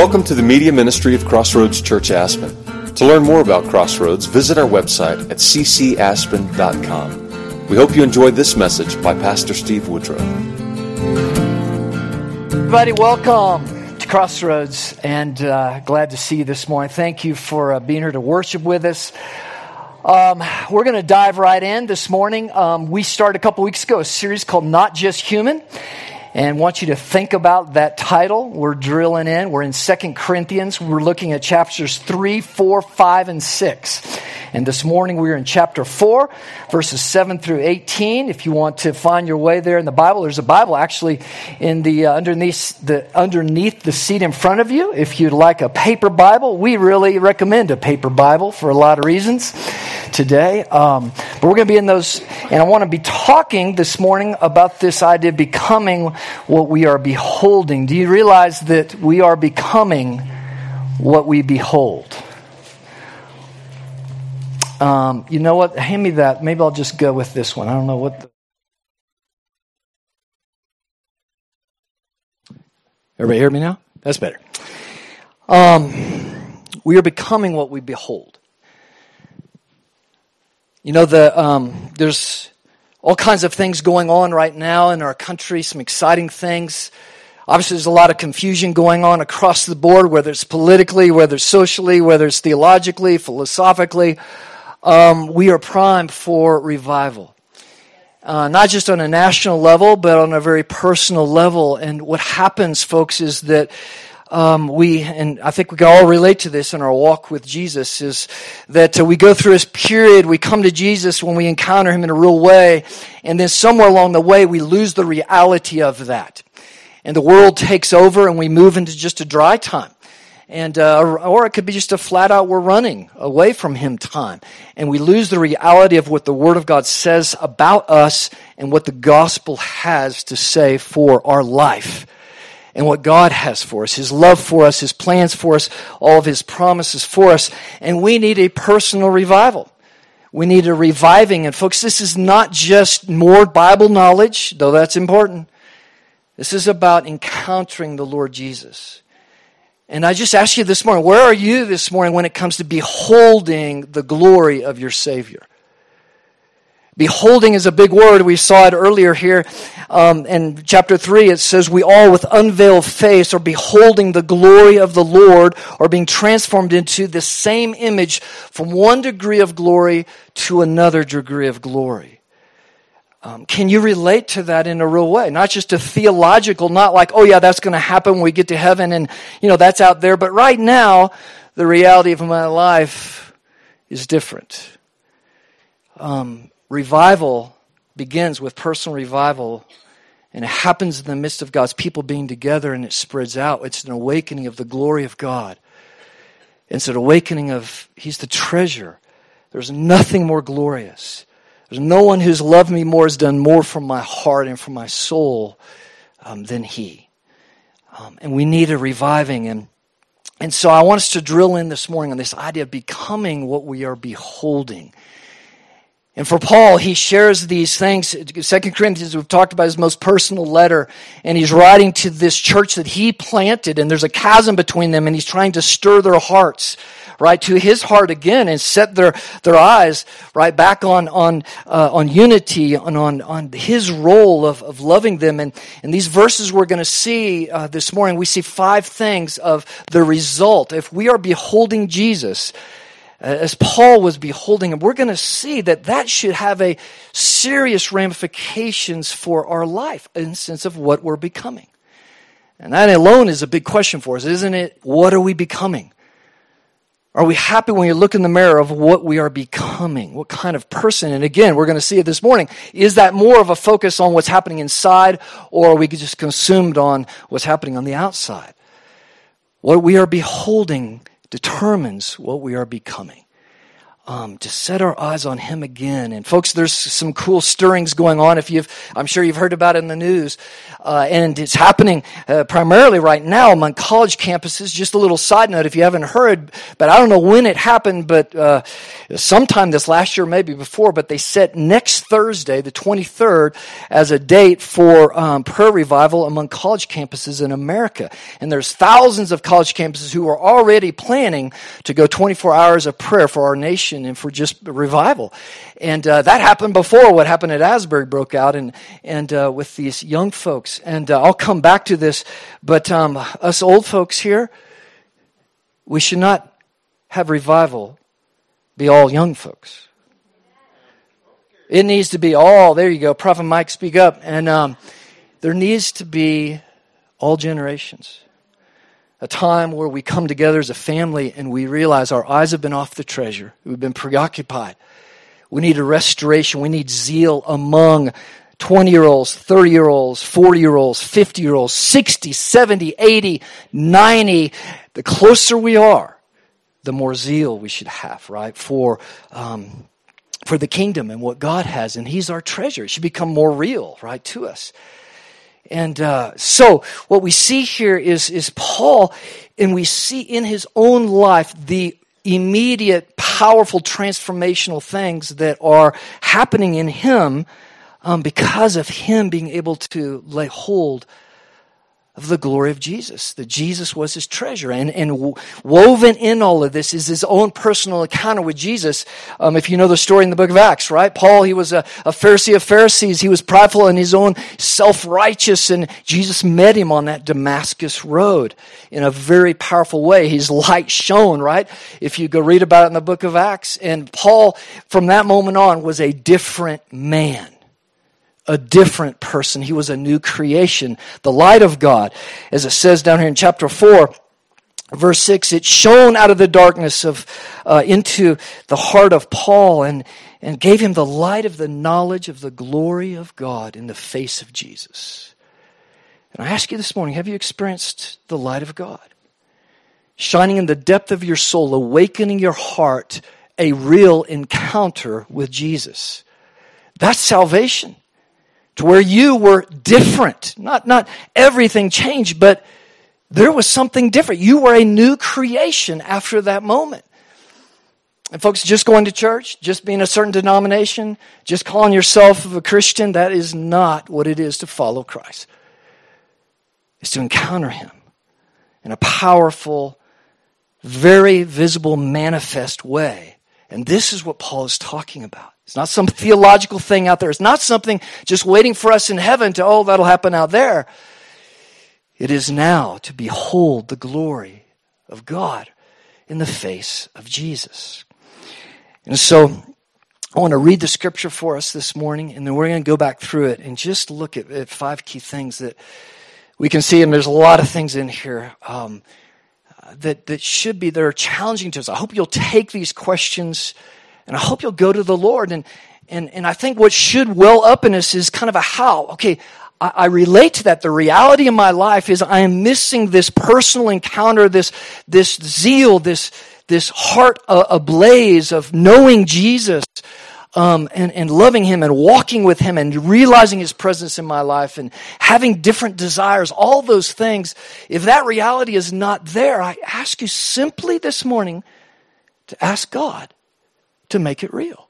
Welcome to the media ministry of Crossroads Church Aspen. To learn more about Crossroads, visit our website at ccaspen.com. We hope you enjoyed this message by Pastor Steve Woodrow. Everybody, welcome to Crossroads, and uh, glad to see you this morning. Thank you for uh, being here to worship with us. Um, we're going to dive right in this morning. Um, we started a couple weeks ago a series called Not Just Human and want you to think about that title. We're drilling in. We're in Second Corinthians. We're looking at chapters 3, 4, 5, and 6. And this morning we're in chapter 4, verses 7 through 18. If you want to find your way there in the Bible, there's a Bible actually in the uh, underneath the underneath the seat in front of you. If you'd like a paper Bible, we really recommend a paper Bible for a lot of reasons today. Um, but we're going to be in those, and I want to be talking this morning about this idea of becoming what we are beholding. Do you realize that we are becoming what we behold? Um, you know what? Hand me that. Maybe I'll just go with this one. I don't know what. The... Everybody hear me now? That's better. Um, we are becoming what we behold. You know, the, um, there's all kinds of things going on right now in our country, some exciting things. Obviously, there's a lot of confusion going on across the board, whether it's politically, whether it's socially, whether it's theologically, philosophically um, we are primed for revival. Uh, not just on a national level, but on a very personal level. And what happens, folks, is that um, we, and I think we can all relate to this in our walk with Jesus, is that uh, we go through this period, we come to Jesus when we encounter Him in a real way, and then somewhere along the way we lose the reality of that. And the world takes over and we move into just a dry time. And uh, or it could be just a flat out we're running away from him time. And we lose the reality of what the word of god says about us and what the gospel has to say for our life and what god has for us his love for us his plans for us all of his promises for us. And we need a personal revival. We need a reviving. And folks this is not just more bible knowledge though that's important. This is about encountering the lord jesus. And I just ask you this morning, where are you this morning when it comes to beholding the glory of your Savior? Beholding is a big word. We saw it earlier here um, in chapter 3. It says, We all with unveiled face are beholding the glory of the Lord, or being transformed into the same image from one degree of glory to another degree of glory. Um, can you relate to that in a real way? Not just a theological, not like, oh yeah, that's going to happen when we get to heaven and, you know, that's out there. But right now, the reality of my life is different. Um, revival begins with personal revival and it happens in the midst of God's people being together and it spreads out. It's an awakening of the glory of God. It's an awakening of He's the treasure. There's nothing more glorious. There's no one who's loved me more, has done more for my heart and for my soul um, than He. Um, and we need a reviving. And, and so I want us to drill in this morning on this idea of becoming what we are beholding. And for Paul, he shares these things. Second Corinthians, we've talked about his most personal letter, and he's writing to this church that he planted, and there's a chasm between them, and he's trying to stir their hearts right, to his heart again and set their, their eyes right back on, on, uh, on unity and on, on his role of, of loving them. And in these verses we're going to see uh, this morning, we see five things of the result. If we are beholding Jesus, Uh, as Paul was beholding him, we're going to see that that should have a serious ramifications for our life in the sense of what we're becoming. And that alone is a big question for us, isn't it? What are we becoming? Are we happy when you look in the mirror of what we are becoming? What kind of person? And again, we're going to see it this morning. Is that more of a focus on what's happening inside, or are we just consumed on what's happening on the outside? What we are beholding determines what we are becoming. Um, to set our eyes on him again. And folks, there's some cool stirrings going on. If you've, I'm sure you've heard about it in the news, uh, and it's happening uh, primarily right now among college campuses. Just a little side note, if you haven't heard, but I don't know when it happened, but uh, sometime this last year, maybe before. But they set next Thursday, the 23rd, as a date for um, prayer revival among college campuses in America. And there's thousands of college campuses who are already planning to go 24 hours of prayer for our nation and for just revival. And uh, that happened before what happened at Asbury broke out and, and uh, with these young folks. And uh, I'll come back to this, but um, us old folks here, we should not have revival be all young folks. It needs to be all, there you go, Prophet Mike, speak up. And um, there needs to be all generations a time where we come together as a family and we realize our eyes have been off the treasure. We've been preoccupied. We need a restoration. We need zeal among 20 year olds, 30 year olds, 40 year olds, 50 year olds, 60, 70, 80, 90. The closer we are, the more zeal we should have, right? For, um, for the kingdom and what God has. And He's our treasure. It should become more real, right, to us. And uh, so, what we see here is, is Paul, and we see in his own life the immediate, powerful, transformational things that are happening in him um, because of him being able to lay hold of the glory of Jesus, that Jesus was his treasure. And, and woven in all of this is his own personal encounter with Jesus. Um, if you know the story in the book of Acts, right? Paul, he was a, a Pharisee of Pharisees. He was prideful in his own self-righteous and Jesus met him on that Damascus road in a very powerful way. His light shone, right? If you go read about it in the book of Acts. And Paul, from that moment on, was a different man a different person. He was a new creation, the light of God. As it says down here in chapter 4, verse 6, it shone out of the darkness of, uh, into the heart of Paul and, and gave him the light of the knowledge of the glory of God in the face of Jesus. And I ask you this morning, have you experienced the light of God? Shining in the depth of your soul, awakening your heart, a real encounter with Jesus. That's salvation to where you were different. Not, not everything changed, but there was something different. You were a new creation after that moment. And folks, just going to church, just being a certain denomination, just calling yourself a Christian, that is not what it is to follow Christ. It's to encounter Him in a powerful, very visible, manifest way. And this is what Paul is talking about. It's not some theological thing out there. It's not something just waiting for us in heaven to, oh, that'll happen out there. It is now to behold the glory of God in the face of Jesus. And so I want to read the scripture for us this morning, and then we're going to go back through it and just look at, at five key things that we can see. And there's a lot of things in here um, that, that should be, that are challenging to us. I hope you'll take these questions and I hope you'll go to the Lord. And, and, and I think what should well up in us is kind of a how. Okay, I, I relate to that. The reality of my life is I am missing this personal encounter, this, this zeal, this, this heart ablaze of knowing Jesus. Um, and, and loving him and walking with him and realizing his presence in my life and having different desires, all those things, if that reality is not there, I ask you simply this morning to ask God to make it real.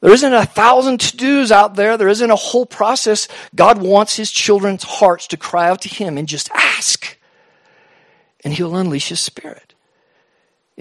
There isn't a thousand to dos out there. There isn't a whole process. God wants his children's hearts to cry out to him and just ask. And he'll unleash his spirit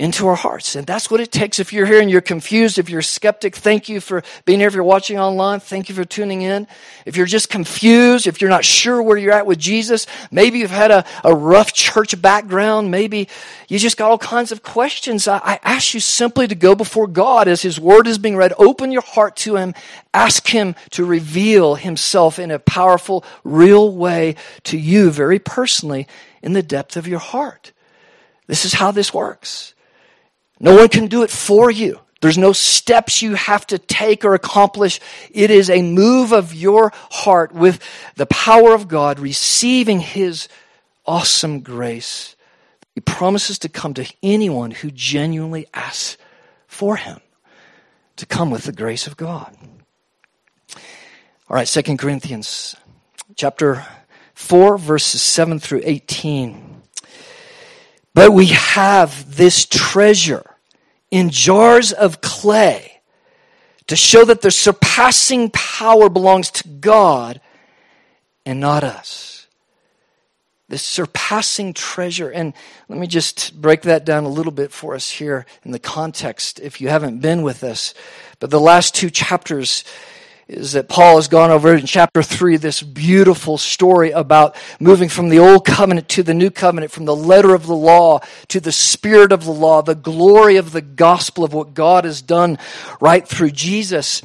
into our hearts. And that's what it takes. If you're here and you're confused, if you're a skeptic, thank you for being here. If you're watching online, thank you for tuning in. If you're just confused, if you're not sure where you're at with Jesus, maybe you've had a, a rough church background, maybe you just got all kinds of questions. I, I ask you simply to go before God as His Word is being read. Open your heart to Him. Ask Him to reveal Himself in a powerful, real way to you very personally in the depth of your heart. This is how this works. No one can do it for you. There's no steps you have to take or accomplish. It is a move of your heart with the power of God receiving His awesome grace. He promises to come to anyone who genuinely asks for him to come with the grace of God. All right, Second Corinthians chapter 4, verses 7 through 18. But we have this treasure in jars of clay to show that the surpassing power belongs to God and not us. This surpassing treasure. And let me just break that down a little bit for us here in the context if you haven't been with us. But the last two chapters is that Paul has gone over in chapter 3 this beautiful story about moving from the old covenant to the new covenant, from the letter of the law to the spirit of the law, the glory of the gospel of what God has done right through Jesus.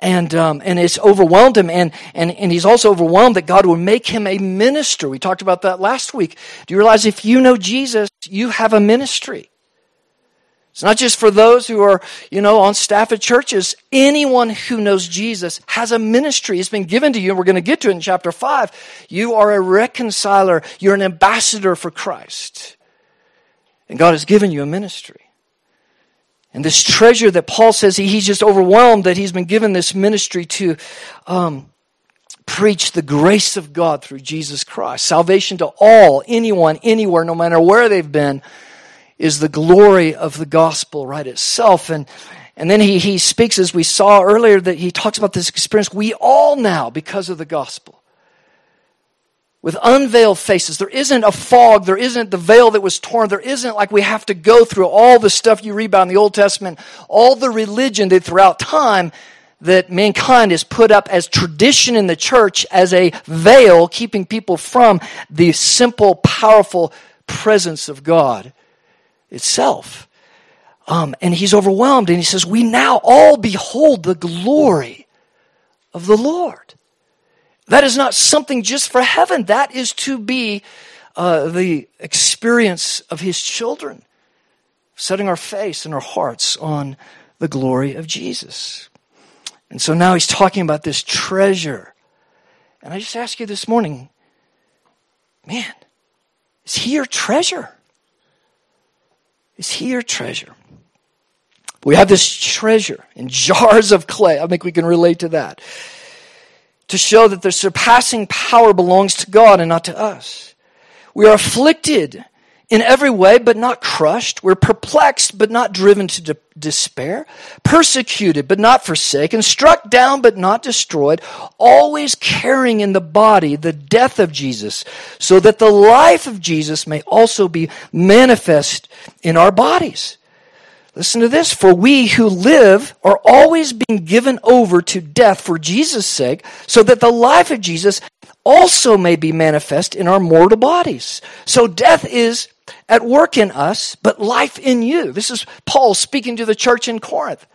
And, um, and it's overwhelmed him. And, and, and he's also overwhelmed that God will make him a minister. We talked about that last week. Do you realize if you know Jesus, you have a ministry? It's not just for those who are, you know, on staff at churches. Anyone who knows Jesus has a ministry. It's been given to you, and we're going to get to it in chapter 5. You are a reconciler. You're an ambassador for Christ. And God has given you a ministry. And this treasure that Paul says he, he's just overwhelmed that he's been given this ministry to um, preach the grace of God through Jesus Christ. Salvation to all, anyone, anywhere, no matter where they've been is the glory of the gospel right itself. And, and then he, he speaks, as we saw earlier, that he talks about this experience we all now, because of the gospel, with unveiled faces. There isn't a fog. There isn't the veil that was torn. There isn't like we have to go through all the stuff you read about in the Old Testament, all the religion that throughout time that mankind has put up as tradition in the church as a veil keeping people from the simple, powerful presence of God itself. Um, and he's overwhelmed and he says, We now all behold the glory of the Lord. That is not something just for heaven, that is to be uh, the experience of his children, setting our face and our hearts on the glory of Jesus. And so now he's talking about this treasure. And I just ask you this morning, man, is he your treasure? Is he your treasure? We have this treasure in jars of clay. I think we can relate to that. To show that the surpassing power belongs to God and not to us. We are afflicted in every way, but not crushed. We're perplexed, but not driven to de- despair. Persecuted, but not forsaken. Struck down, but not destroyed. Always carrying in the body the death of Jesus, so that the life of Jesus may also be manifest in our bodies. Listen to this. For we who live are always being given over to death for Jesus' sake, so that the life of Jesus also may be manifest in our mortal bodies. So death is at work in us, but life in you. This is Paul speaking to the church in Corinth.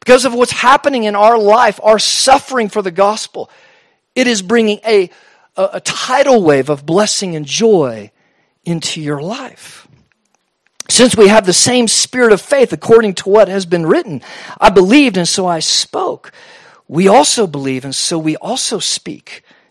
Because of what's happening in our life, our suffering for the gospel, it is bringing a, a, a tidal wave of blessing and joy into your life. Since we have the same spirit of faith according to what has been written, I believed and so I spoke. We also believe and so we also speak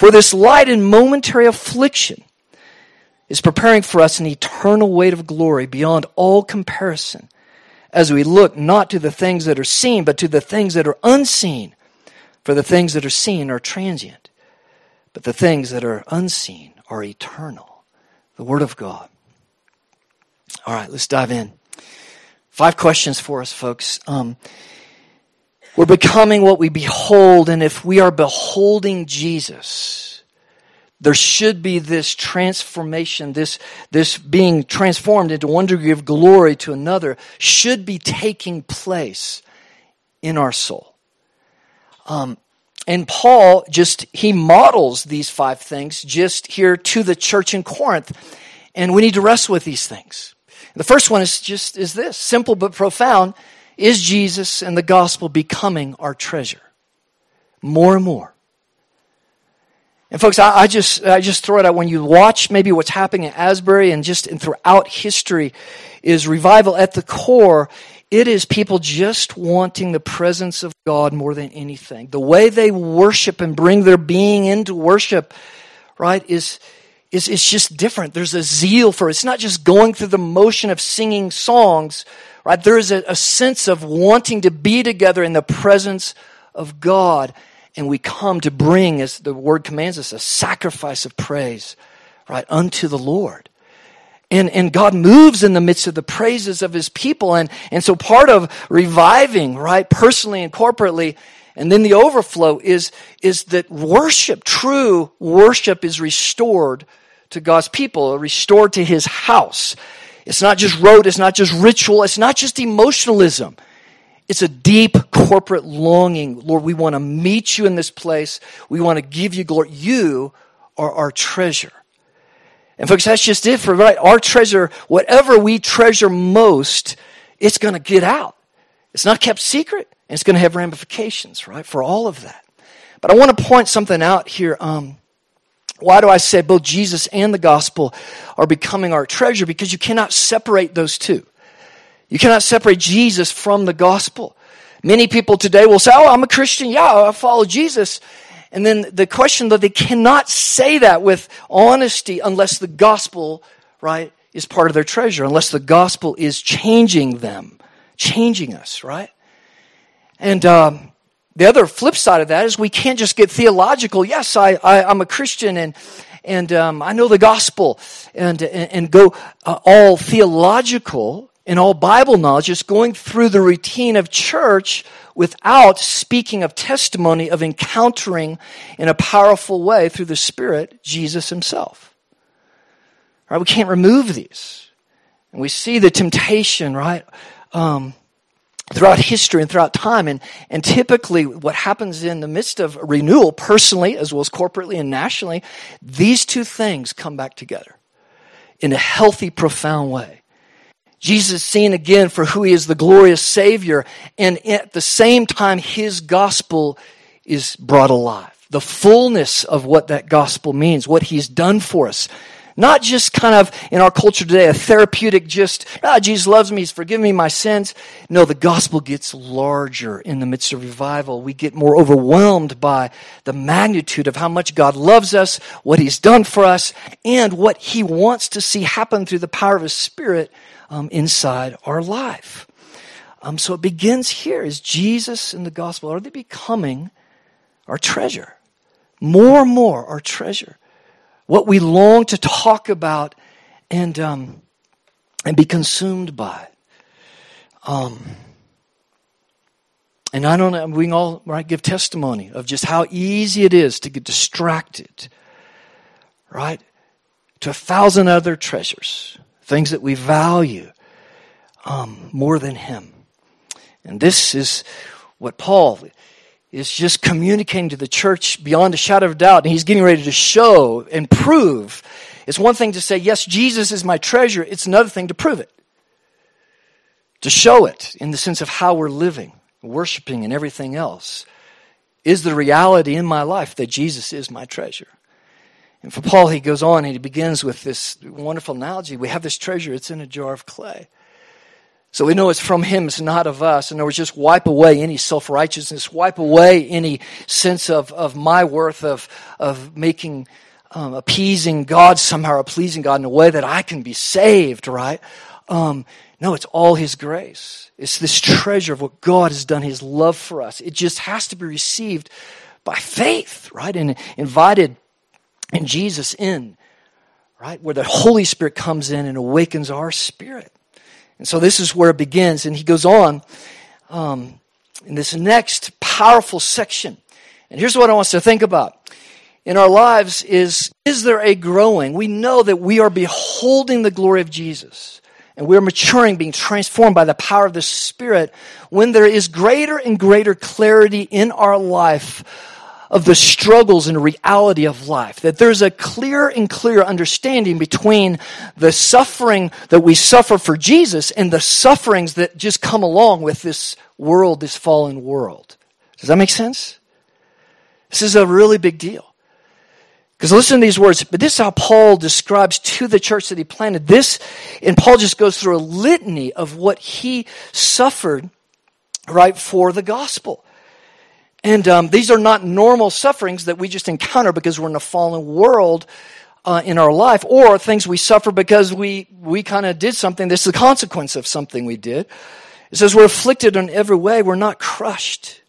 For this light and momentary affliction is preparing for us an eternal weight of glory beyond all comparison as we look not to the things that are seen, but to the things that are unseen. For the things that are seen are transient, but the things that are unseen are eternal. The Word of God. All right, let's dive in. Five questions for us, folks. Um, we're becoming what we behold, and if we are beholding Jesus, there should be this transformation, this, this being transformed into one degree of glory to another, should be taking place in our soul. Um, and Paul just, he models these five things just here to the church in Corinth. And we need to wrestle with these things. The first one is just, is this simple but profound is Jesus and the gospel becoming our treasure? More and more. And folks, I, I, just I just throw it out when you watch maybe what's happening at Asbury and just and throughout history is revival at the core. It is people just wanting the presence of God more than anything. The way they worship and bring their being into worship, right, is is is just different. There's a zeal for it. It's not just going through the motion of singing songs, right? There is a, a sense of wanting to be together in the presence of God and we come to bring, as the word commands us, a sacrifice of praise, right, unto the Lord. And, and God moves in the midst of the praises of his people. And, and so part of reviving, right, personally and corporately, and then the overflow is, is that worship, true worship is restored to God's people, restored to his house. It's not just rote, it's not just ritual, it's not just emotionalism. It's a deep corporate longing. Lord, we want to meet you in this place. We want to give you glory. You are our treasure. And folks, that's just it for right. Our treasure, whatever we treasure most, it's going to get out. It's not kept secret, and it's going to have ramifications, right, for all of that. But I want to point something out here. Um, why do I say both Jesus and the gospel are becoming our treasure? Because you cannot separate those two. You cannot separate Jesus from the gospel. Many people today will say, Oh, I'm a Christian. Yeah, I follow Jesus. And then the question that they cannot say that with honesty unless the gospel, right, is part of their treasure, unless the gospel is changing them, changing us, right? And um, the other flip side of that is we can't just get theological. Yes, I, I, am a Christian and and um, I know the gospel and and, and go uh, all theological and all Bible knowledge, just going through the routine of church without speaking of testimony of encountering in a powerful way through the Spirit Jesus Himself. Right? We can't remove these. And we see the temptation, right? Um, throughout history and throughout time. And, and typically, what happens in the midst of renewal, personally as well as corporately and nationally, these two things come back together in a healthy, profound way. Jesus seen again for who he is, the glorious Savior, and at the same time, his gospel is brought alive. The fullness of what that gospel means, what he's done for us. Not just kind of in our culture today, a therapeutic just, ah, Jesus loves me, he's forgiven me my sins. No, the gospel gets larger in the midst of revival. We get more overwhelmed by the magnitude of how much God loves us, what he's done for us, and what he wants to see happen through the power of his spirit um, inside our life. Um, so it begins here. Is Jesus and the gospel, are they becoming our treasure? More and more our treasure. What we long to talk about and, um, and be consumed by. Um, and I don't know, we can all right, give testimony of just how easy it is to get distracted, right? To a thousand other treasures things that we value um, more than Him. And this is what Paul is just communicating to the church beyond a shadow of doubt. And he's getting ready to show and prove. It's one thing to say, yes, Jesus is my treasure. It's another thing to prove it. To show it in the sense of how we're living, worshiping, and everything else. Is the reality in my life that Jesus is my treasure? And for Paul, he goes on and he begins with this wonderful analogy. We have this treasure, it's in a jar of clay. So we know it's from him, it's not of us. In other words, just wipe away any self righteousness, wipe away any sense of, of my worth, of, of making, um, appeasing God somehow, or pleasing God in a way that I can be saved, right? Um, no, it's all his grace. It's this treasure of what God has done, his love for us. It just has to be received by faith, right? And invited in Jesus in, right? Where the Holy Spirit comes in and awakens our spirit. And so this is where it begins. And he goes on um, in this next powerful section. And here's what I want us to think about in our lives is is there a growing? We know that we are beholding the glory of Jesus. And we're maturing, being transformed by the power of the Spirit when there is greater and greater clarity in our life of the struggles and reality of life. That there's a clear and clear understanding between the suffering that we suffer for Jesus and the sufferings that just come along with this world, this fallen world. Does that make sense? This is a really big deal. Because listen to these words, but this is how Paul describes to the church that he planted. This, and Paul just goes through a litany of what he suffered, right, for the gospel. And um, these are not normal sufferings that we just encounter because we're in a fallen world uh, in our life, or things we suffer because we, we kind of did something. This is the consequence of something we did. It says we're afflicted in every way, we're not crushed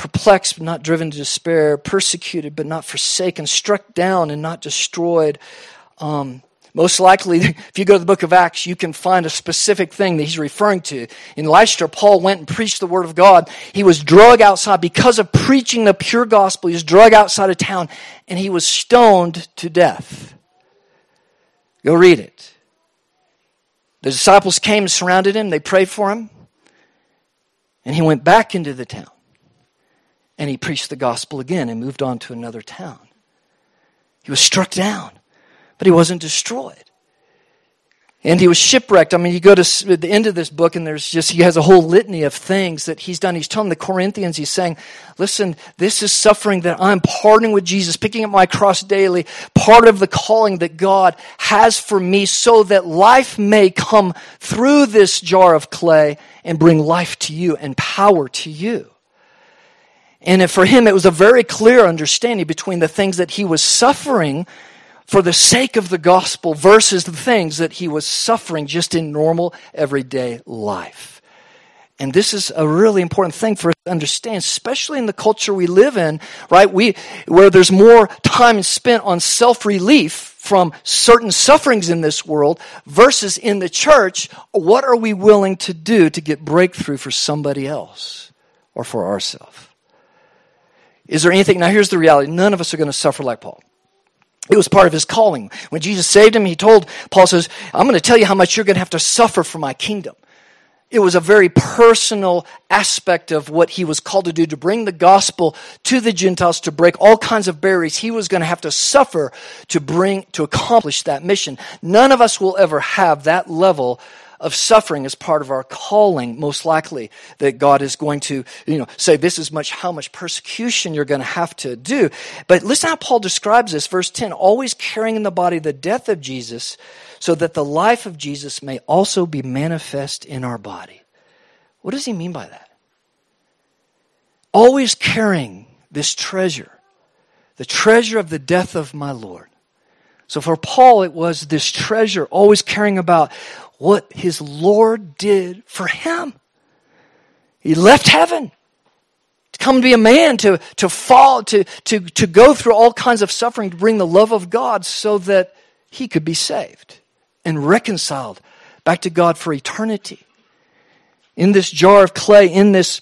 perplexed but not driven to despair, persecuted but not forsaken, struck down and not destroyed. Um, most likely, if you go to the book of Acts, you can find a specific thing that he's referring to. In Lystra, Paul went and preached the word of God. He was drug outside because of preaching the pure gospel. He was drug outside of town and he was stoned to death. Go read it. The disciples came and surrounded him. They prayed for him. And he went back into the town and he preached the gospel again and moved on to another town. He was struck down, but he wasn't destroyed. And he was shipwrecked. I mean, you go to the end of this book, and there's just, he has a whole litany of things that he's done. He's telling the Corinthians, he's saying, listen, this is suffering that I'm pardoning with Jesus, picking up my cross daily, part of the calling that God has for me so that life may come through this jar of clay and bring life to you and power to you. And for him, it was a very clear understanding between the things that he was suffering for the sake of the gospel versus the things that he was suffering just in normal everyday life. And this is a really important thing for us to understand, especially in the culture we live in, right? We, where there's more time spent on self-relief from certain sufferings in this world versus in the church, what are we willing to do to get breakthrough for somebody else or for ourselves? Is there anything? Now, here's the reality none of us are going to suffer like Paul. It was part of his calling. When Jesus saved him, he told, Paul says, I'm going to tell you how much you're going to have to suffer for my kingdom. It was a very personal aspect of what he was called to do to bring the gospel to the Gentiles, to break all kinds of barriers. He was going to have to suffer to bring, to accomplish that mission. None of us will ever have that level of suffering as part of our calling, most likely that God is going to, you know, say this is much how much persecution you're going to have to do. But listen how Paul describes this, verse 10, always carrying in the body the death of Jesus, so that the life of Jesus may also be manifest in our body. What does he mean by that? Always carrying this treasure, the treasure of the death of my Lord. So for Paul, it was this treasure, always caring about what his Lord did for him. He left heaven to come to be a man, to, to fall, to, to, to go through all kinds of suffering to bring the love of God so that he could be saved and reconciled back to God for eternity. In this jar of clay, in this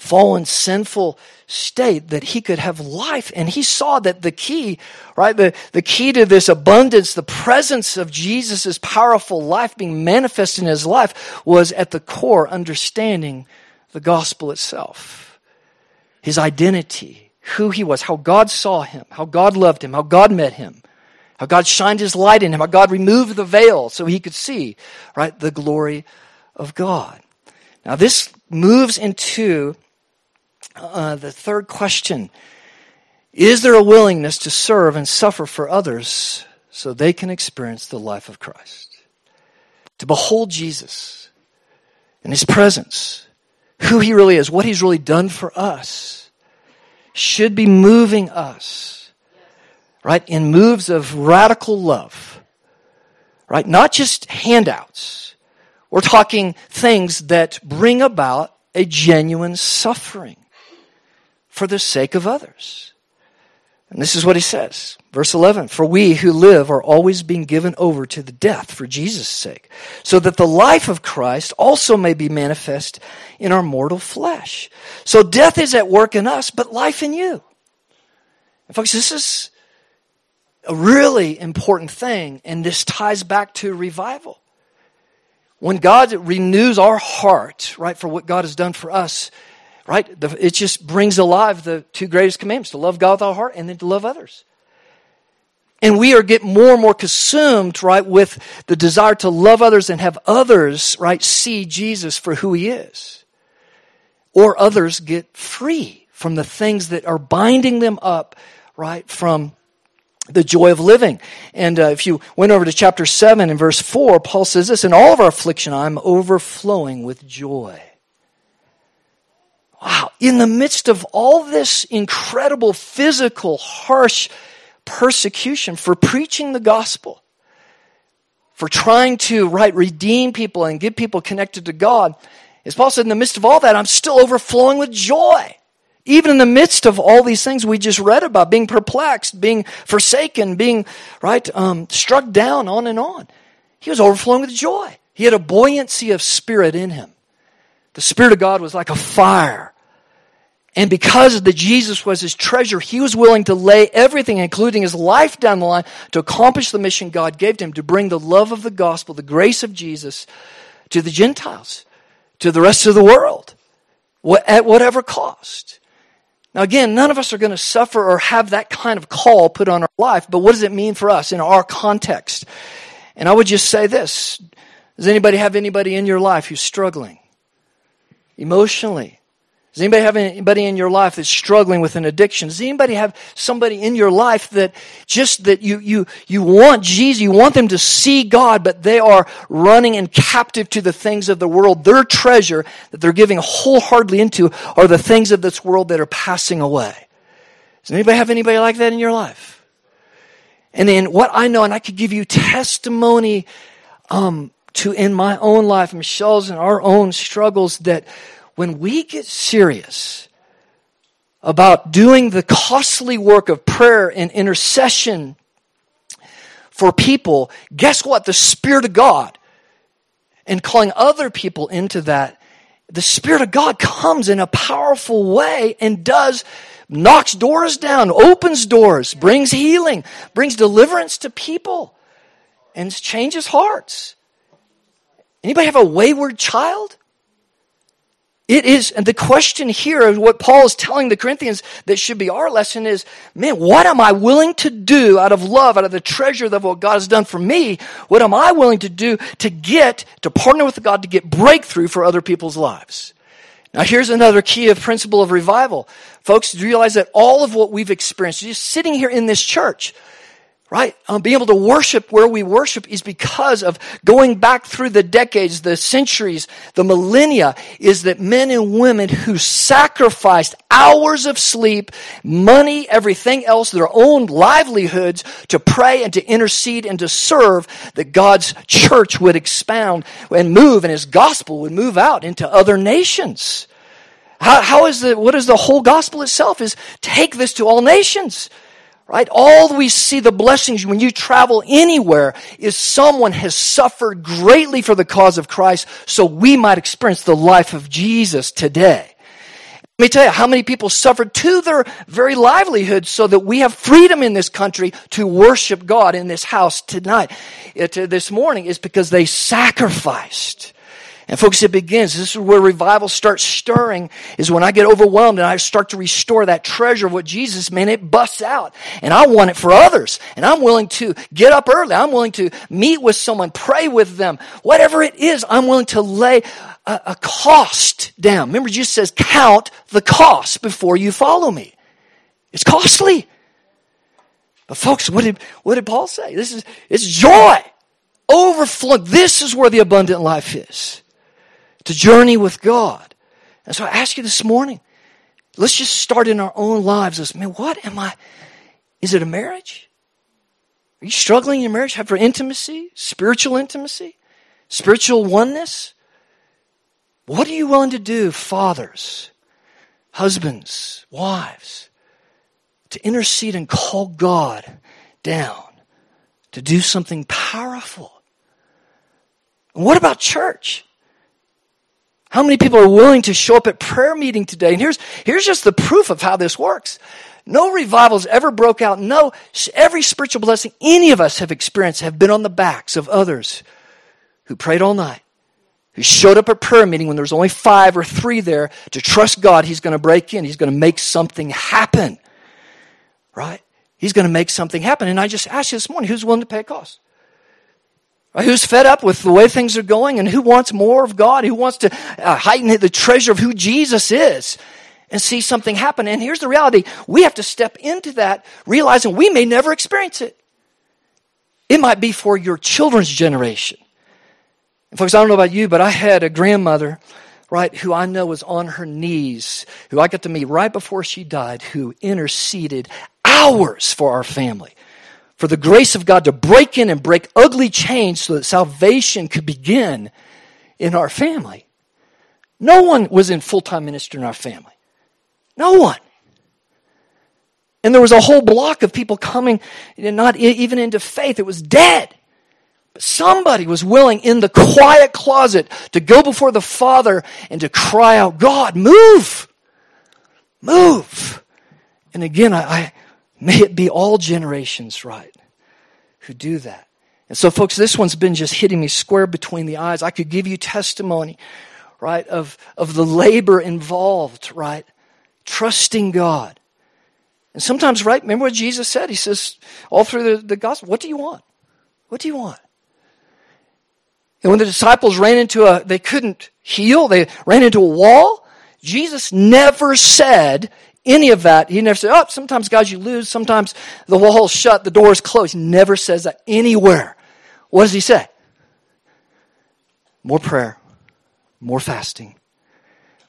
fallen, sinful state that he could have life. And he saw that the key, right, the, the key to this abundance, the presence of Jesus' powerful life being manifest in his life was at the core understanding the gospel itself. His identity, who he was, how God saw him, how God loved him, how God met him, how God shined his light in him, how God removed the veil so he could see, right, the glory of God. Now this moves into uh, the third question Is there a willingness to serve and suffer for others so they can experience the life of Christ? To behold Jesus in his presence, who he really is, what he's really done for us, should be moving us, right, in moves of radical love, right? Not just handouts. We're talking things that bring about a genuine suffering for the sake of others. And this is what he says. Verse 11, for we who live are always being given over to the death for Jesus' sake, so that the life of Christ also may be manifest in our mortal flesh. So death is at work in us, but life in you. And folks, this is a really important thing, and this ties back to revival. When God renews our heart, right, for what God has done for us, right? It just brings alive the two greatest commandments to love God with our heart and then to love others. And we are get more and more consumed, right, with the desire to love others and have others, right, see Jesus for who he is. Or others get free from the things that are binding them up, right, from the joy of living. And uh, if you went over to chapter 7 and verse 4, Paul says this In all of our affliction, I'm overflowing with joy. Wow. In the midst of all this incredible physical, harsh persecution for preaching the gospel, for trying to, right, redeem people and get people connected to God, as Paul said, in the midst of all that, I'm still overflowing with joy. Even in the midst of all these things we just read about, being perplexed, being forsaken, being, right, um, struck down, on and on. He was overflowing with joy. He had a buoyancy of spirit in him. The Spirit of God was like a fire and because the Jesus was his treasure, he was willing to lay everything, including his life down the line, to accomplish the mission God gave to him to bring the love of the gospel, the grace of Jesus to the Gentiles, to the rest of the world, at whatever cost. Now, again, none of us are going to suffer or have that kind of call put on our life, but what does it mean for us in our context? And I would just say this Does anybody have anybody in your life who's struggling emotionally? Does anybody have anybody in your life that's struggling with an addiction? Does anybody have somebody in your life that just that you you you want Jesus, you want them to see God, but they are running and captive to the things of the world. Their treasure that they're giving wholeheartedly into are the things of this world that are passing away. Does anybody have anybody like that in your life? And then what I know, and I could give you testimony um, to in my own life, Michelle's and our own struggles that when we get serious about doing the costly work of prayer and intercession for people, guess what? The Spirit of God and calling other people into that, the Spirit of God comes in a powerful way and does knocks doors down, opens doors, brings healing, brings deliverance to people, and changes hearts. Anybody have a wayward child? It is, and the question here, of what Paul is telling the Corinthians that should be our lesson is, man, what am I willing to do out of love, out of the treasure of what God has done for me? What am I willing to do to get, to partner with God to get breakthrough for other people's lives? Now here's another key of principle of revival. Folks, realize that all of what we've experienced, just sitting here in this church, right? Um, being able to worship where we worship is because of going back through the decades, the centuries, the millennia, is that men and women who sacrificed hours of sleep, money, everything else, their own livelihoods to pray and to intercede and to serve that God's church would expound and move and his gospel would move out into other nations. How, how is the, what is the whole gospel itself is take this to all nations. Right? All we see the blessings when you travel anywhere is someone has suffered greatly for the cause of Christ so we might experience the life of Jesus today. Let me tell you how many people suffered to their very livelihood so that we have freedom in this country to worship God in this house tonight, uh, this morning is because they sacrificed. And folks, it begins. This is where revival starts stirring, is when I get overwhelmed and I start to restore that treasure of what Jesus, meant. it busts out. And I want it for others. And I'm willing to get up early. I'm willing to meet with someone, pray with them. Whatever it is, I'm willing to lay a, a cost down. Remember, Jesus says, count the cost before you follow me. It's costly. But folks, what did, what did Paul say? This is, it's joy. Overflow. This is where the abundant life is to journey with God. And so I ask you this morning, let's just start in our own lives as, man, what am I? Is it a marriage? Are you struggling in your marriage? Have for intimacy, spiritual intimacy, spiritual oneness? What are you willing to do, fathers, husbands, wives, to intercede and call God down to do something powerful? What about church? How many people are willing to show up at prayer meeting today? And here's, here's just the proof of how this works. No revivals ever broke out. No, every spiritual blessing any of us have experienced have been on the backs of others who prayed all night, who showed up at prayer meeting when there was only five or three there to trust God, he's going to break in. He's going to make something happen. Right? He's going to make something happen. And I just asked you this morning, who's willing to pay a cost? Who's fed up with the way things are going and who wants more of God? Who wants to uh, heighten the treasure of who Jesus is and see something happen? And here's the reality. We have to step into that realizing we may never experience it. It might be for your children's generation. And folks, I don't know about you, but I had a grandmother, right, who I know was on her knees, who I got to meet right before she died, who interceded hours for our family for the grace of God to break in and break ugly chains so that salvation could begin in our family. No one was in full time ministry in our family. No one. And there was a whole block of people coming, not even into faith. It was dead. But somebody was willing in the quiet closet to go before the Father and to cry out, God, move! Move! And again, I, I May it be all generations, right, who do that. And so, folks, this one's been just hitting me square between the eyes. I could give you testimony, right, of, of the labor involved, right? Trusting God. And sometimes, right, remember what Jesus said? He says, all through the, the gospel, what do you want? What do you want? And when the disciples ran into a, they couldn't heal, they ran into a wall, Jesus never said, any of that. He never said, oh, sometimes, guys, you lose. Sometimes the wall's shut, the door's closed. He never says that anywhere. What does he say? More prayer, more fasting,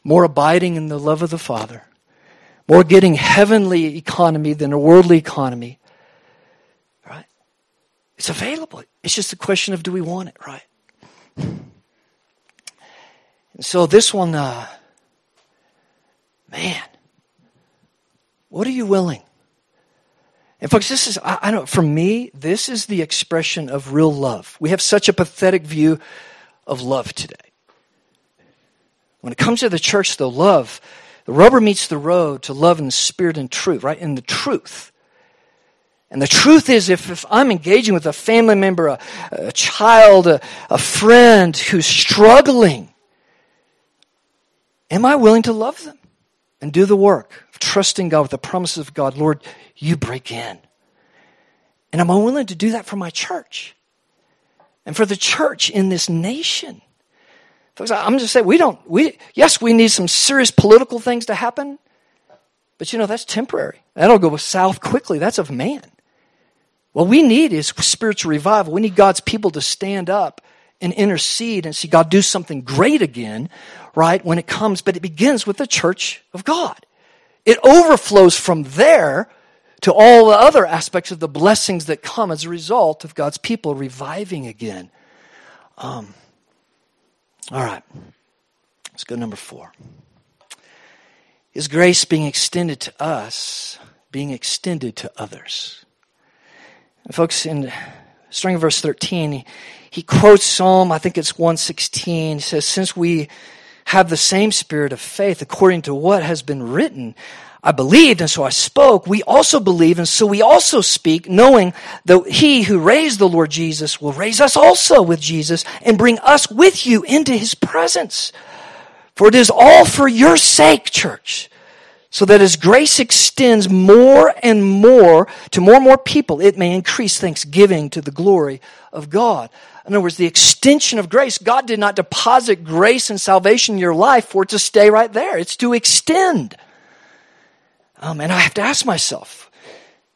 more abiding in the love of the Father, more getting heavenly economy than a worldly economy. Right? It's available. It's just a question of do we want it, right? And so this one, uh, man, what are you willing? And folks, this is, I, I know, for me, this is the expression of real love. We have such a pathetic view of love today. When it comes to the church, though, love, the rubber meets the road to love in the spirit and truth, right? In the truth. And the truth is, if, if I'm engaging with a family member, a, a child, a, a friend who's struggling, am I willing to love them and do the work? Of trusting God with the promises of God, Lord, you break in. And I'm willing to do that for my church and for the church in this nation. Folks, I'm just saying, we don't, we, yes, we need some serious political things to happen, but you know, that's temporary. That'll go south quickly. That's of man. What we need is spiritual revival. We need God's people to stand up and intercede and see God do something great again, right, when it comes. But it begins with the church of God. It overflows from there to all the other aspects of the blessings that come as a result of God's people reviving again. Um, all right, let's go number four. Is grace being extended to us, being extended to others? And folks, in starting verse 13, he, quotes Psalm, I think it's 116. He says, Since we have the same spirit of faith according to what has been written. I believed and so I spoke. We also believe and so we also speak, knowing that he who raised the Lord Jesus will raise us also with Jesus and bring us with you into his presence. For it is all for your sake, church, so that as grace extends more and more to more and more people, it may increase thanksgiving to the glory of God. In other words, the extension of grace. God did not deposit grace and salvation in your life for it to stay right there. It's to extend. Um, and I have to ask myself,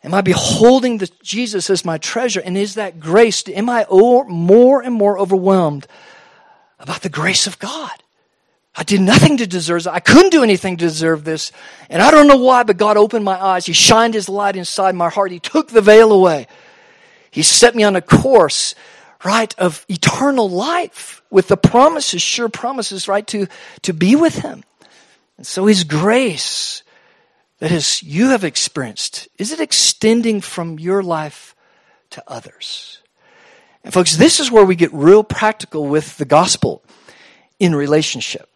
am I beholding the Jesus as my treasure? And is that grace, am I more and more overwhelmed about the grace of God? I did nothing to deserve it. I couldn't do anything to deserve this. And I don't know why, but God opened my eyes. He shined His light inside my heart. He took the veil away. He set me on a course right, of eternal life with the promises, sure promises, right, to, to be with Him. And so His grace that is, you have experienced, is it extending from your life to others? And folks, this is where we get real practical with the gospel in relationship.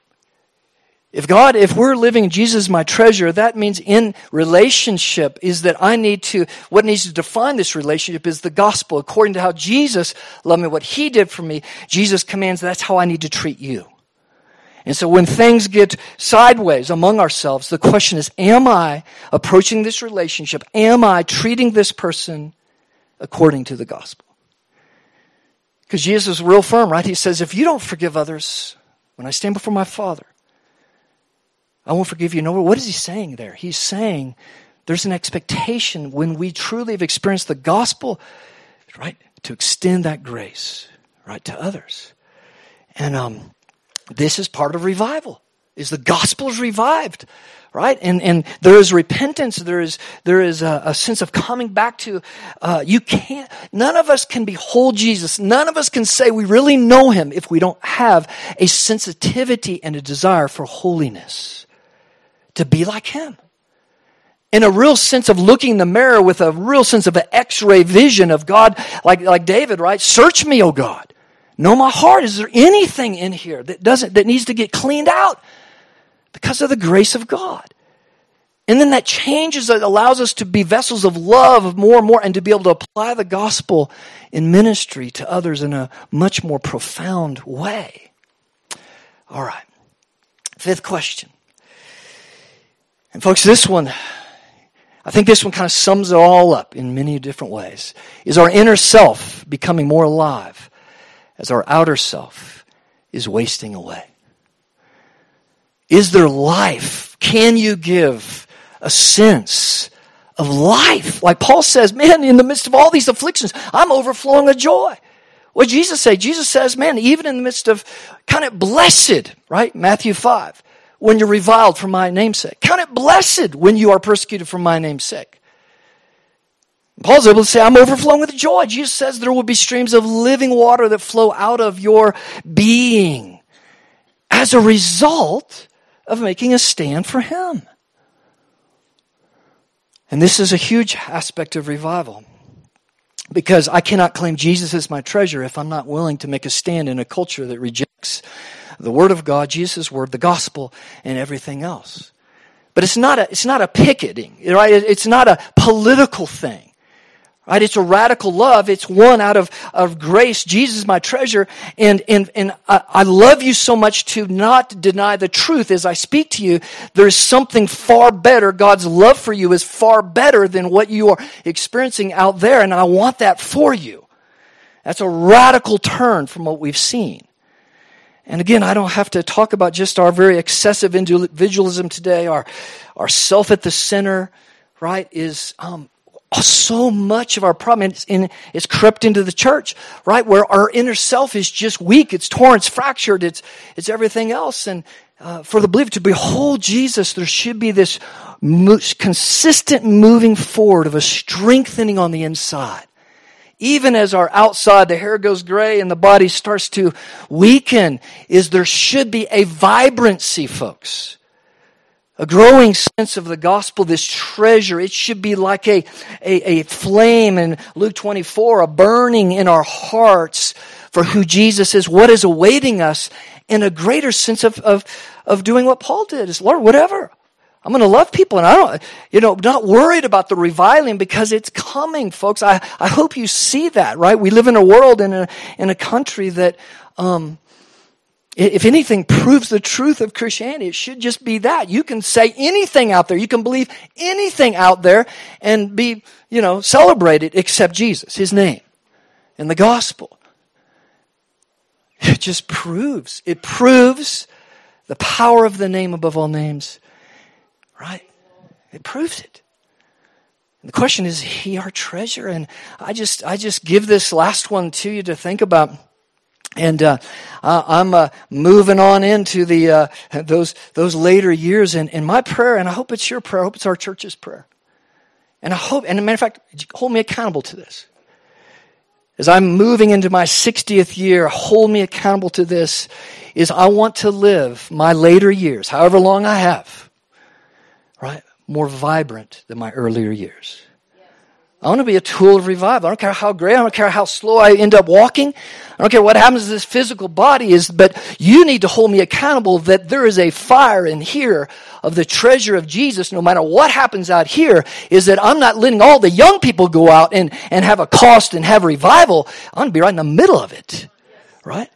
If God, if we're living Jesus my treasure, that means in relationship is that I need to, what needs to define this relationship is the gospel. According to how Jesus loved me, what he did for me, Jesus commands that's how I need to treat you. And so when things get sideways among ourselves, the question is, am I approaching this relationship? Am I treating this person according to the gospel? Because Jesus is real firm, right? He says, if you don't forgive others, when I stand before my Father, I won't forgive you. No, what is he saying there? He's saying there's an expectation when we truly have experienced the gospel, right, to extend that grace, right, to others. And um, this is part of revival. Is the gospel revived, right? And and there is repentance. There is there is a, a sense of coming back to. Uh, you can't. None of us can behold Jesus. None of us can say we really know Him if we don't have a sensitivity and a desire for holiness to be like Him. In a real sense of looking in the mirror with a real sense of an x ray vision of God, like, like David, right? Search me, O God. Know my heart. Is there anything in here that doesn't, that needs to get cleaned out? Because of the grace of God. And then that changes, that allows us to be vessels of love more and more and to be able to apply the gospel in ministry to others in a much more profound way. All right. Fifth question and folks, this one, I think this one kind of sums it all up in many different ways. Is our inner self becoming more alive as our outer self is wasting away? Is there life? Can you give a sense of life? Like Paul says, man, in the midst of all these afflictions, I'm overflowing with joy. What Jesus say? Jesus says, man, even in the midst of kind of blessed, right? Matthew 5 when you're reviled for my namesake. Count it blessed when you are persecuted for my name's sake. Paul's able to say, I'm overflowing with joy. Jesus says there will be streams of living water that flow out of your being as a result of making a stand for Him. And this is a huge aspect of revival because I cannot claim Jesus as my treasure if I'm not willing to make a stand in a culture that rejects the Word of God, Jesus' Word, the gospel, and everything else. But it's not a, it's not a picketing, right? It's not a political thing. Right? It's a radical love. It's one out of, of grace. Jesus is my treasure. And, and, and I, I love you so much to not deny the truth as I speak to you. There's something far better. God's love for you is far better than what you are experiencing out there. And I want that for you. That's a radical turn from what we've seen. And again, I don't have to talk about just our very excessive individualism today, our, our self at the center, right, is um, so much of our problem. Is in, it's crept into the church, right, where our inner self is just weak, it's torn, it's fractured, it's, it's everything else. And uh, for the believer to behold Jesus, there should be this mo- consistent moving forward of a strengthening on the inside even as our outside, the hair goes gray and the body starts to weaken, is there should be a vibrancy, folks. A growing sense of the gospel, this treasure. It should be like a, a, a flame in Luke 24, a burning in our hearts for who Jesus is, what is awaiting us, in a greater sense of, of, of doing what Paul did. Is Lord, whatever. I'm going to love people and I don't, you know, not worried about the reviling because it's coming, folks. I, I hope you see that, right? We live in a world in a, in a country that, um, if anything proves the truth of Christianity, it should just be that. You can say anything out there. You can believe anything out there and be, you know, celebrated except Jesus, His name, and the gospel. It just proves, it proves the power of the name above all names Right? It proves it. And the question is, he our treasure? And I just, I just give this last one to you to think about. And uh, I'm uh, moving on into the uh, those those later years, and, and my prayer, and I hope it's your prayer, I hope it's our church's prayer, and I hope, and a matter of fact, hold me accountable to this. As I'm moving into my 60th year, hold me accountable to this. Is I want to live my later years, however long I have, right? More vibrant than my earlier years. I want to be a tool of revival. I don't care how great, I don't care how slow I end up walking. I don't care what happens to this physical body is, but you need to hold me accountable that there is a fire in here of the treasure of Jesus, no matter what happens out here, is that I'm not letting all the young people go out and, and have a cost and have revival. I'm going to be right in the middle of it. Right?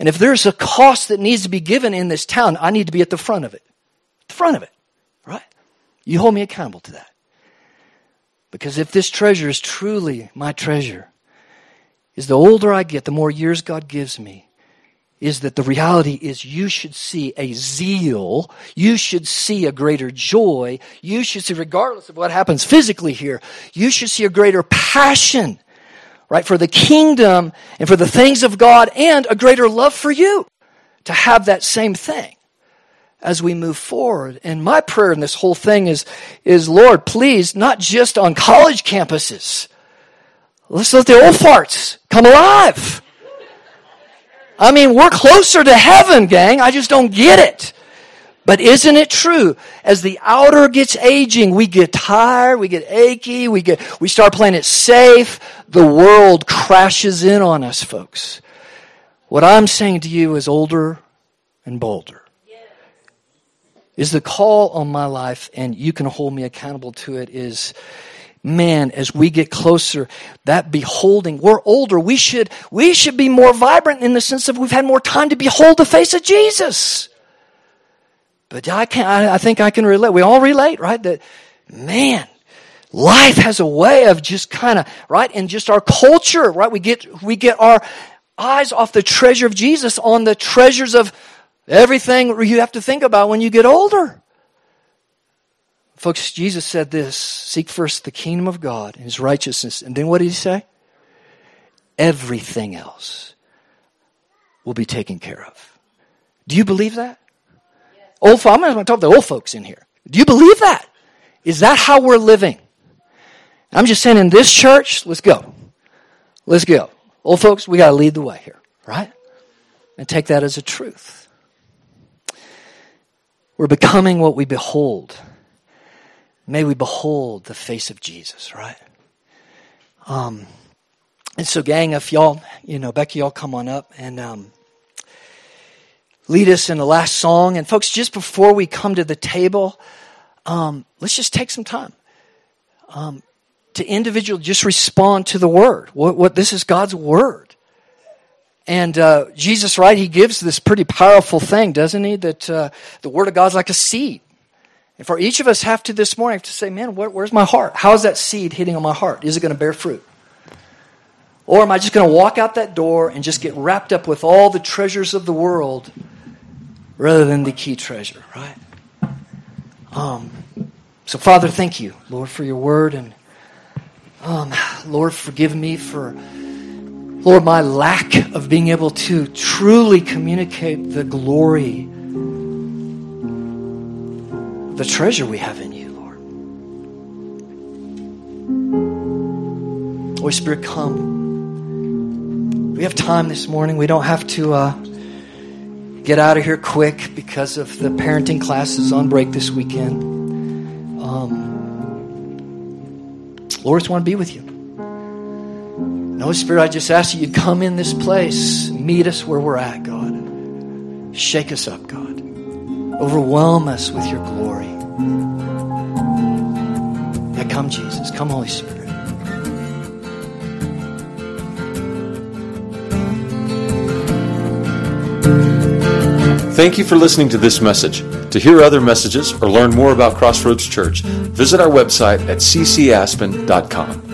And if there's a cost that needs to be given in this town, I need to be at the front of it. The front of it. You hold me accountable to that. Because if this treasure is truly my treasure, is the older I get, the more years God gives me, is that the reality is you should see a zeal, you should see a greater joy, you should see, regardless of what happens physically here, you should see a greater passion, right, for the kingdom and for the things of God and a greater love for you to have that same thing as we move forward. And my prayer in this whole thing is, is Lord, please, not just on college campuses. Let's let the old farts come alive. I mean, we're closer to heaven, gang. I just don't get it. But isn't it true? As the outer gets aging, we get tired, we get achy, we get, we start playing it safe. The world crashes in on us, folks. What I'm saying to you is older and bolder is the call on my life, and you can hold me accountable to it, is man, as we get closer, that beholding, we're older, we should, we should be more vibrant in the sense of we've had more time to behold the face of Jesus. But I can I, I think I can relate. We all relate, right? That, man, life has a way of just kind of, right? And just our culture, right? We get, we get our eyes off the treasure of Jesus on the treasures of Everything you have to think about when you get older. Folks, Jesus said this seek first the kingdom of God and his righteousness. And then what did he say? Everything else will be taken care of. Do you believe that? Yes. Old, I'm going to talk to the old folks in here. Do you believe that? Is that how we're living? I'm just saying in this church, let's go. Let's go. Old folks, we got to lead the way here, right? And take that as a truth. We're becoming what we behold. May we behold the face of Jesus, right? Um, and so, gang, if y'all, you know, Becky, y'all come on up and um, lead us in the last song. And, folks, just before we come to the table, um, let's just take some time um, to individually just respond to the word. What, what this is God's word. And uh, Jesus, right, he gives this pretty powerful thing, doesn't he? That uh, the Word of God's like a seed. And for each of us have to this morning have to say, man, where, where's my heart? How is that seed hitting on my heart? Is it going to bear fruit? Or am I just going to walk out that door and just get wrapped up with all the treasures of the world rather than the key treasure, right? Um, so, Father, thank you, Lord, for your word. And um, Lord, forgive me for Lord, my lack of being able to truly communicate the glory, the treasure we have in you, Lord. Holy Spirit, come. We have time this morning. We don't have to uh, get out of here quick because of the parenting classes on break this weekend. Um, Lord, I just want to be with you. Holy Spirit, I just ask you, you come in this place, meet us where we're at, God. Shake us up, God. Overwhelm us with your glory. Yeah, come, Jesus. Come, Holy Spirit. Thank you for listening to this message. To hear other messages or learn more about Crossroads Church, visit our website at ccaspen.com.